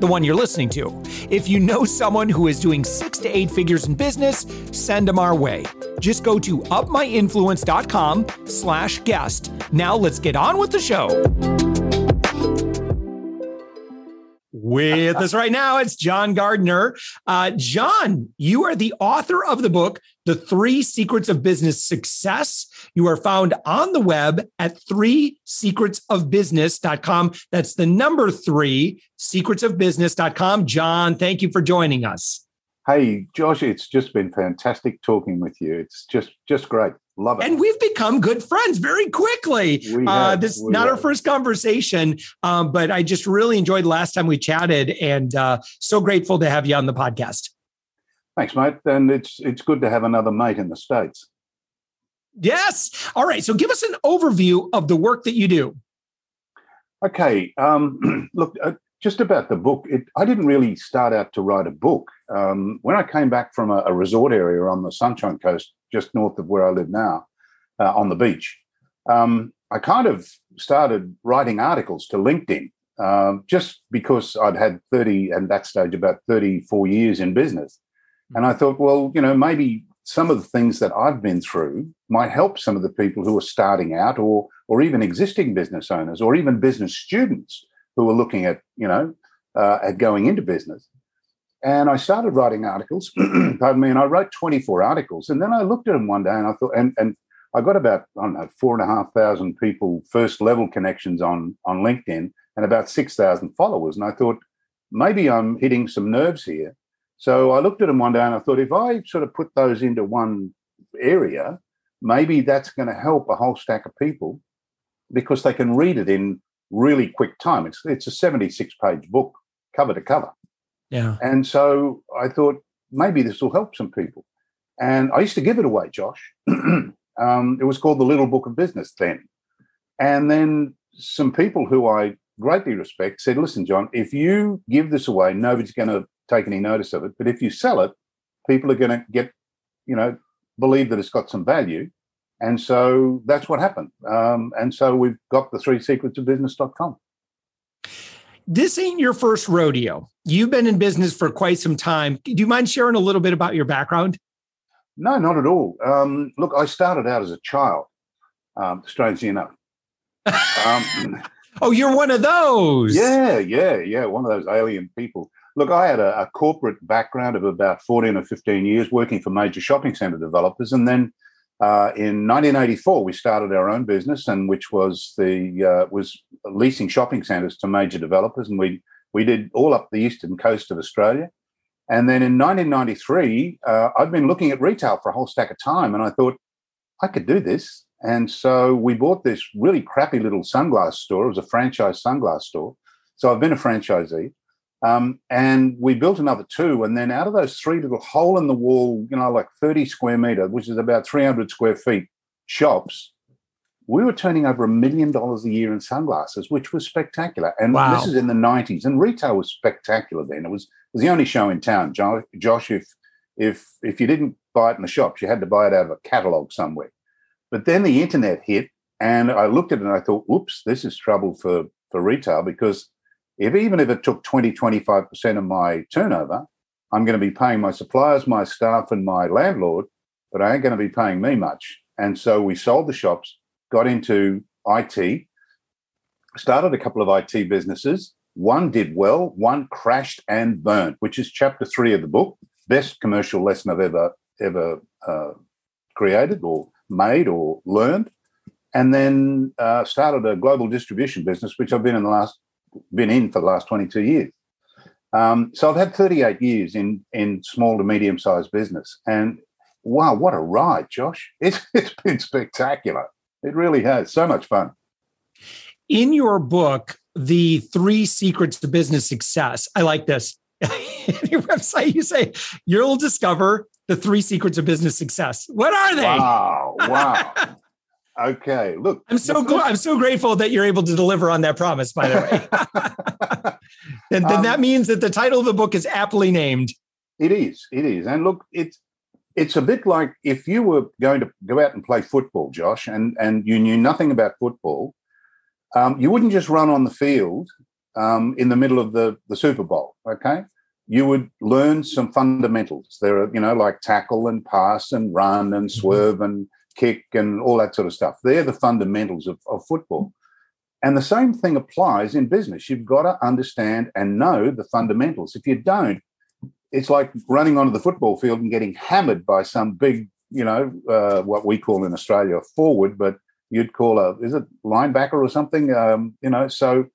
the one you're listening to. If you know someone who is doing six to eight figures in business, send them our way. Just go to upmyinfluence.com slash guest. Now let's get on with the show. With us right now, it's John Gardiner. Uh, John, you are the author of the book, The Three Secrets of Business Success. You are found on the web at three secretsofbusiness.com. That's the number three, secretsofbusiness.com. John, thank you for joining us. Hey, Josh, it's just been fantastic talking with you. It's just just great. Love it. And we've become good friends very quickly. Uh, this is not have. our first conversation, um, but I just really enjoyed last time we chatted and uh, so grateful to have you on the podcast. Thanks, mate. And it's it's good to have another mate in the States. Yes. All right. So give us an overview of the work that you do. Okay. Um, look, uh, just about the book, it, I didn't really start out to write a book. Um, when I came back from a, a resort area on the Sunshine Coast, just north of where I live now, uh, on the beach. Um, I kind of started writing articles to LinkedIn um, just because I'd had 30, and that stage, about 34 years in business. And I thought, well, you know, maybe some of the things that I've been through might help some of the people who are starting out or, or even existing business owners or even business students who are looking at, you know, uh, at going into business. And I started writing articles, pardon me, and I wrote 24 articles. And then I looked at them one day and I thought, and, and I got about, I don't know, four and a half thousand people, first level connections on, on LinkedIn and about 6,000 followers. And I thought, maybe I'm hitting some nerves here. So I looked at them one day and I thought, if I sort of put those into one area, maybe that's going to help a whole stack of people because they can read it in really quick time. It's, it's a 76 page book, cover to cover. Yeah. And so I thought maybe this will help some people. And I used to give it away, Josh. um, it was called The Little Book of Business then. And then some people who I greatly respect said, listen, John, if you give this away, nobody's going to take any notice of it. But if you sell it, people are going to get, you know, believe that it's got some value. And so that's what happened. Um, and so we've got the three secrets of business.com this ain't your first rodeo. You've been in business for quite some time. Do you mind sharing a little bit about your background? No, not at all. Um, look, I started out as a child, um, strangely enough. Um, oh, you're one of those. Yeah, yeah, yeah. One of those alien people. Look, I had a, a corporate background of about 14 or 15 years working for major shopping center developers. And then uh, in 1984, we started our own business, and which was the uh, was leasing shopping centres to major developers, and we we did all up the eastern coast of Australia. And then in 1993, uh, I'd been looking at retail for a whole stack of time, and I thought I could do this. And so we bought this really crappy little sunglass store. It was a franchise sunglass store. So I've been a franchisee. Um, and we built another two. And then out of those three little hole in the wall, you know, like 30 square meter, which is about 300 square feet shops, we were turning over a million dollars a year in sunglasses, which was spectacular. And wow. this is in the 90s. And retail was spectacular then. It was, it was the only show in town. Josh, if, if, if you didn't buy it in the shops, you had to buy it out of a catalog somewhere. But then the internet hit, and I looked at it and I thought, "Oops, this is trouble for, for retail because if even if it took 20, 25% of my turnover, I'm going to be paying my suppliers, my staff, and my landlord, but I ain't going to be paying me much. And so we sold the shops, got into IT, started a couple of IT businesses. One did well, one crashed and burned, which is chapter three of the book. Best commercial lesson I've ever ever uh, created or made or learned. And then uh, started a global distribution business, which I've been in the last been in for the last 22 years. Um, so I've had 38 years in in small to medium sized business, and wow, what a ride, Josh! It's it's been spectacular. It really has so much fun. In your book, the three secrets to business success, I like this. your website, you say you'll discover the three secrets of business success. What are they? Wow! Wow! okay, look, I'm so gl- I'm so grateful that you're able to deliver on that promise. By the way, and then um, that means that the title of the book is aptly named. It is. It is. And look, it's it's a bit like if you were going to go out and play football, Josh, and and you knew nothing about football, um, you wouldn't just run on the field um, in the middle of the the Super Bowl. Okay, you would learn some fundamentals. There are, you know, like tackle and pass and run and mm-hmm. swerve and kick and all that sort of stuff. They're the fundamentals of, of football. And the same thing applies in business. You've got to understand and know the fundamentals. If you don't, it's like running onto the football field and getting hammered by some big, you know, uh, what we call in Australia a forward, but you'd call a is it linebacker or something? Um, you know, so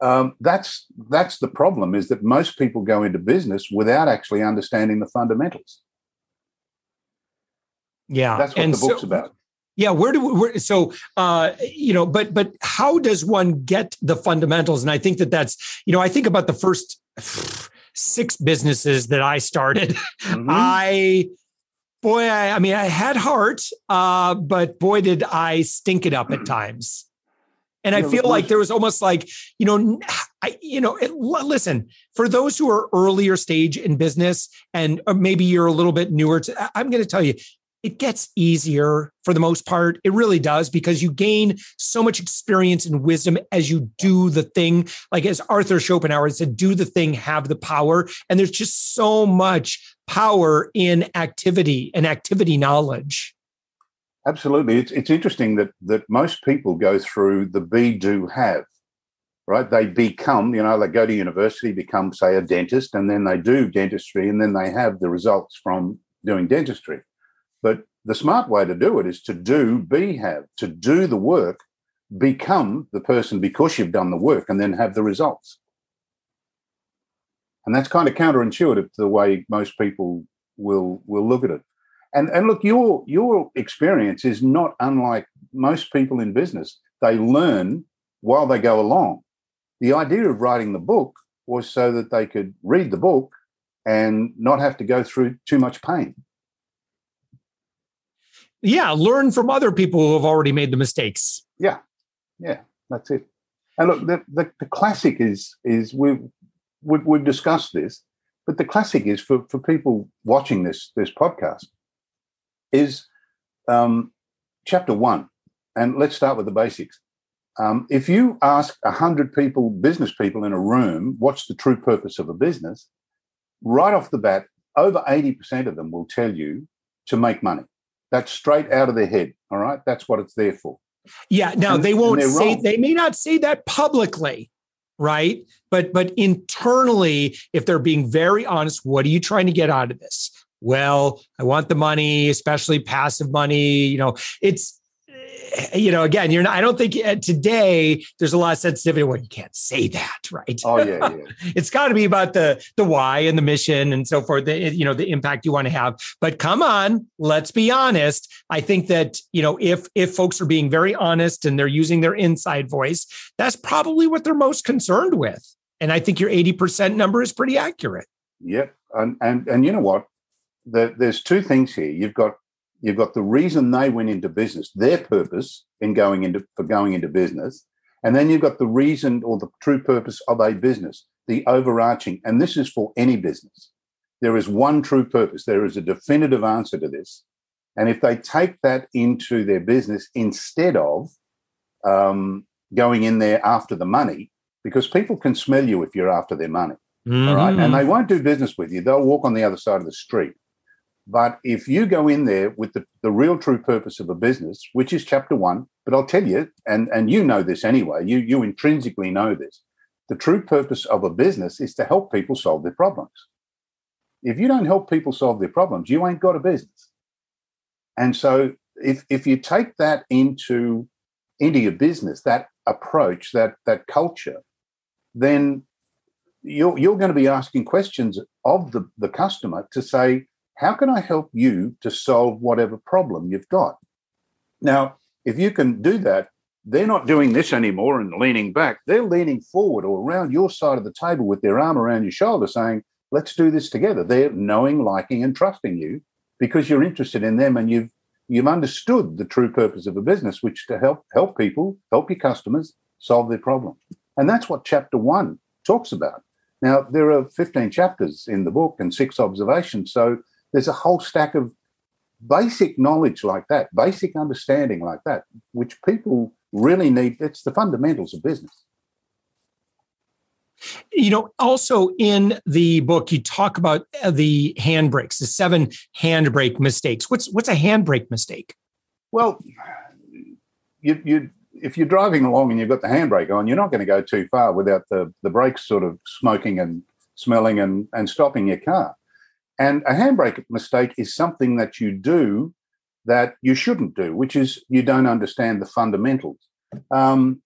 um, that's that's the problem is that most people go into business without actually understanding the fundamentals. Yeah, that's what and the book's so, about. Yeah, where do we, where, so uh, you know, but but how does one get the fundamentals? And I think that that's you know, I think about the first six businesses that I started. Mm-hmm. I boy, I, I, mean, I had heart, uh, but boy, did I stink it up at times. And I feel like there was almost like, you know, I, you know, it, listen, for those who are earlier stage in business and uh, maybe you're a little bit newer to, I'm going to tell you, it gets easier for the most part. It really does because you gain so much experience and wisdom as you do the thing. Like as Arthur Schopenhauer said, do the thing, have the power. And there's just so much power in activity and activity knowledge. Absolutely. It's, it's interesting that, that most people go through the be, do, have, right? They become, you know, they go to university, become, say, a dentist, and then they do dentistry, and then they have the results from doing dentistry. But the smart way to do it is to do, be, have, to do the work, become the person because you've done the work, and then have the results. And that's kind of counterintuitive to the way most people will will look at it. And and look, your your experience is not unlike most people in business. They learn while they go along. The idea of writing the book was so that they could read the book and not have to go through too much pain. Yeah, learn from other people who have already made the mistakes. Yeah, yeah, that's it. And look, the, the, the classic is is we we've, we've discussed this, but the classic is for for people watching this this podcast is um, chapter one. And let's start with the basics. Um, if you ask 100 people, business people in a room, what's the true purpose of a business? Right off the bat, over 80% of them will tell you to make money. That's straight out of their head. All right. That's what it's there for. Yeah. Now and, they won't say, wrong. they may not say that publicly, right? But, but internally, if they're being very honest, what are you trying to get out of this? well, I want the money, especially passive money. You know, it's you know, again, you're not, I don't think uh, today there's a lot of sensitivity. Well, you can't say that, right? Oh yeah, yeah. it's got to be about the the why and the mission and so forth. The, you know, the impact you want to have. But come on, let's be honest. I think that you know, if if folks are being very honest and they're using their inside voice, that's probably what they're most concerned with. And I think your 80% number is pretty accurate. Yep. And and and you know what? the, there's two things here. You've got you've got the reason they went into business, their purpose in going into for going into business, and then you've got the reason or the true purpose of a business, the overarching. And this is for any business. There is one true purpose. There is a definitive answer to this. And if they take that into their business instead of um, going in there after the money, because people can smell you if you're after their money. Mm-hmm. All right. And mm-hmm. they won't do business with you. They'll walk on the other side of the street. But if you go in there with the, the real true purpose of a business, which is chapter one, but I'll tell you, and, and you know this anyway, you, you intrinsically know this. The true purpose of a business is to help people solve their problems. If you don't help people solve their problems, you ain't got a business. And so if, if you take that into, into your business, that approach, that, that culture, then you're, you're going to be asking questions of the, the customer to say, how can I help you to solve whatever problem you've got? Now, if you can do that, they're not doing this anymore and leaning back. They're leaning forward or around your side of the table with their arm around your shoulder saying, let's do this together. They're knowing, liking, and trusting you because you're interested in them and you've you've understood the true purpose of a business, which is to help help people, help your customers solve their problem. And that's what chapter one talks about. Now, there are 15 chapters in the book and six observations. So there's a whole stack of basic knowledge like that, basic understanding like that, which people really need. It's the fundamentals of business. You know, also in the book, you talk about uh, the handbrakes, the seven handbrake mistakes. What's what's a handbrake mistake? Well, you you if you're driving along and you've got the handbrake on, you're not going to go too far without the, the brakes sort of smoking and smelling and, and stopping your car. And a handbrake mistake is something that you do that you shouldn't do, which is you don't understand the fundamentals. Um,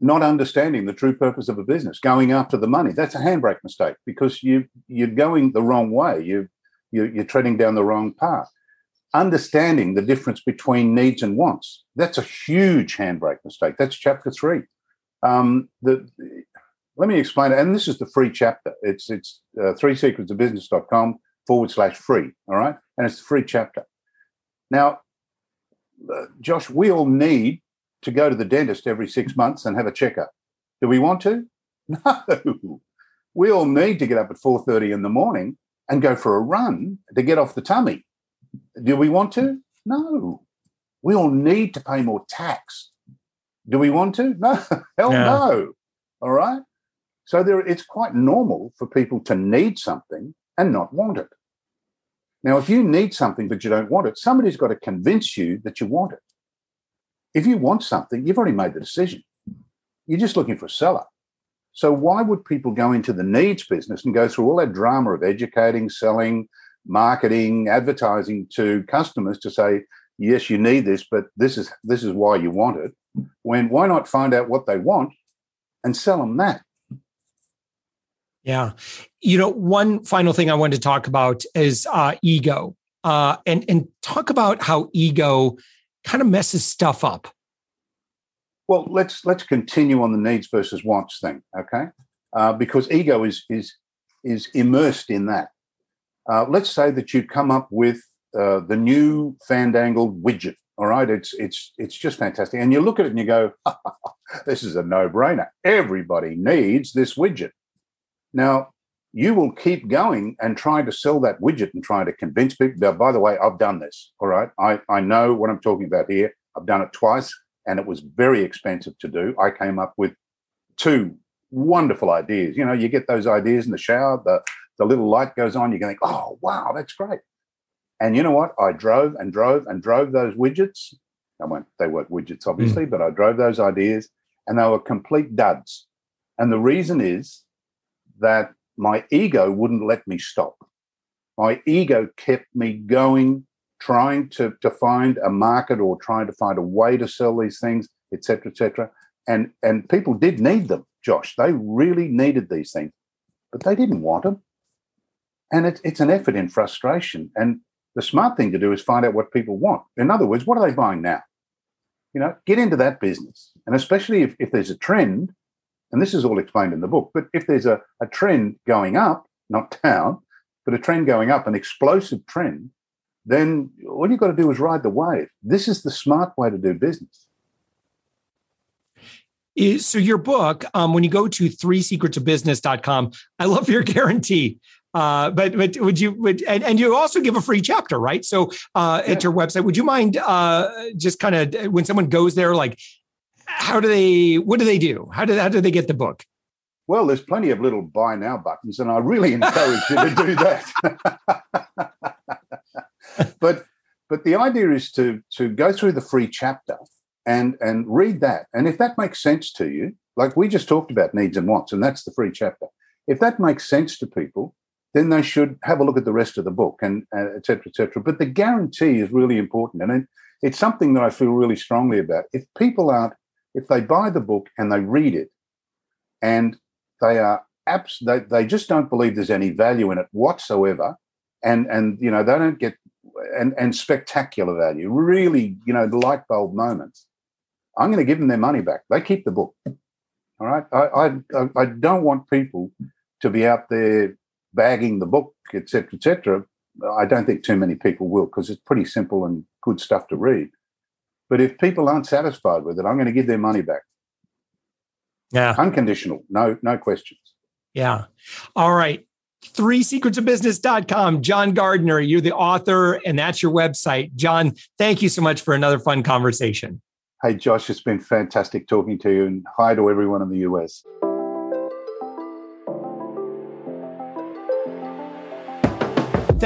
not understanding the true purpose of a business, going after the money, that's a handbrake mistake because you you're going the wrong way. You, you you're treading down the wrong path understanding the difference between needs and wants. That's a huge handbrake mistake. That's chapter three. Um, the, let me explain it. And this is the free chapter. It's it's uh, three secrets of business.com forward slash free. All right. And it's the free chapter. Now, uh, Josh, we all need to go to the dentist every six months and have a checkup. Do we want to? No. We all need to get up at 4:30 in the morning and go for a run to get off the tummy. Do we want to? No. We all need to pay more tax. Do we want to? No. Hell no. All right. So there, it's quite normal for people to need something and not want it. Now, if you need something but you don't want it, somebody's got to convince you that you want it. If you want something, you've already made the decision. You're just looking for a seller. So why would people go into the needs business and go through all that drama of educating, selling, marketing, advertising to customers to say, yes, you need this, but this is this is why you want it. When why not find out what they want and sell them that? Yeah. You know, one final thing I wanted to talk about is uh, ego. Uh, and and talk about how ego kind of messes stuff up. Well, let's let's continue on the needs versus wants thing, okay? Uh, because ego is is is immersed in that. Uh, let's say that you come up with uh, the new Fandangle widget. All right, it's it's it's just fantastic, and you look at it and you go, "This is a no-brainer. Everybody needs this widget." Now, you will keep going and trying to sell that widget and trying to convince people. Now, by the way, I've done this. All right, I I know what I'm talking about here. I've done it twice, and it was very expensive to do. I came up with two wonderful ideas. You know, you get those ideas in the shower. The the little light goes on, you can think, oh, wow, that's great. And you know what? I drove and drove and drove those widgets. I went, they weren't widgets, obviously, mm. but I drove those ideas and they were complete duds. And the reason is that my ego wouldn't let me stop. My ego kept me going, trying to, to find a market or trying to find a way to sell these things, etc., etc. And and people did need them, Josh. They really needed these things, but they didn't want them. And it's, it's an effort in frustration. And the smart thing to do is find out what people want. In other words, what are they buying now? You know, get into that business. And especially if, if there's a trend, and this is all explained in the book, but if there's a, a trend going up, not down, but a trend going up, an explosive trend, then all you've got to do is ride the wave. This is the smart way to do business. So your book, um, when you go to three secrets of business.com, I love your guarantee. Uh, but but would you would and, and you also give a free chapter, right? So uh, yeah. at your website, would you mind uh, just kind of when someone goes there, like how do they what do they do? How do how do they get the book? Well, there's plenty of little buy now buttons, and I really encourage you to do that. but but the idea is to to go through the free chapter and and read that, and if that makes sense to you, like we just talked about needs and wants, and that's the free chapter. If that makes sense to people, then they should have a look at the rest of the book and uh, et cetera, et cetera. But the guarantee is really important. And it, it's something that I feel really strongly about. If people aren't, if they buy the book and they read it and they are abs- they, they just don't believe there's any value in it whatsoever, and and you know they don't get and and spectacular value, really, you know, the light bulb moments. I'm going to give them their money back. They keep the book. All right. I I I don't want people to be out there bagging the book, etc., etc., I don't think too many people will because it's pretty simple and good stuff to read. But if people aren't satisfied with it, I'm going to give their money back. Yeah. Unconditional. No, no questions. Yeah. All right. Three secrets of business.com. John Gardiner, you're the author, and that's your website. John, thank you so much for another fun conversation. Hey, Josh, it's been fantastic talking to you, and hi to everyone in the US.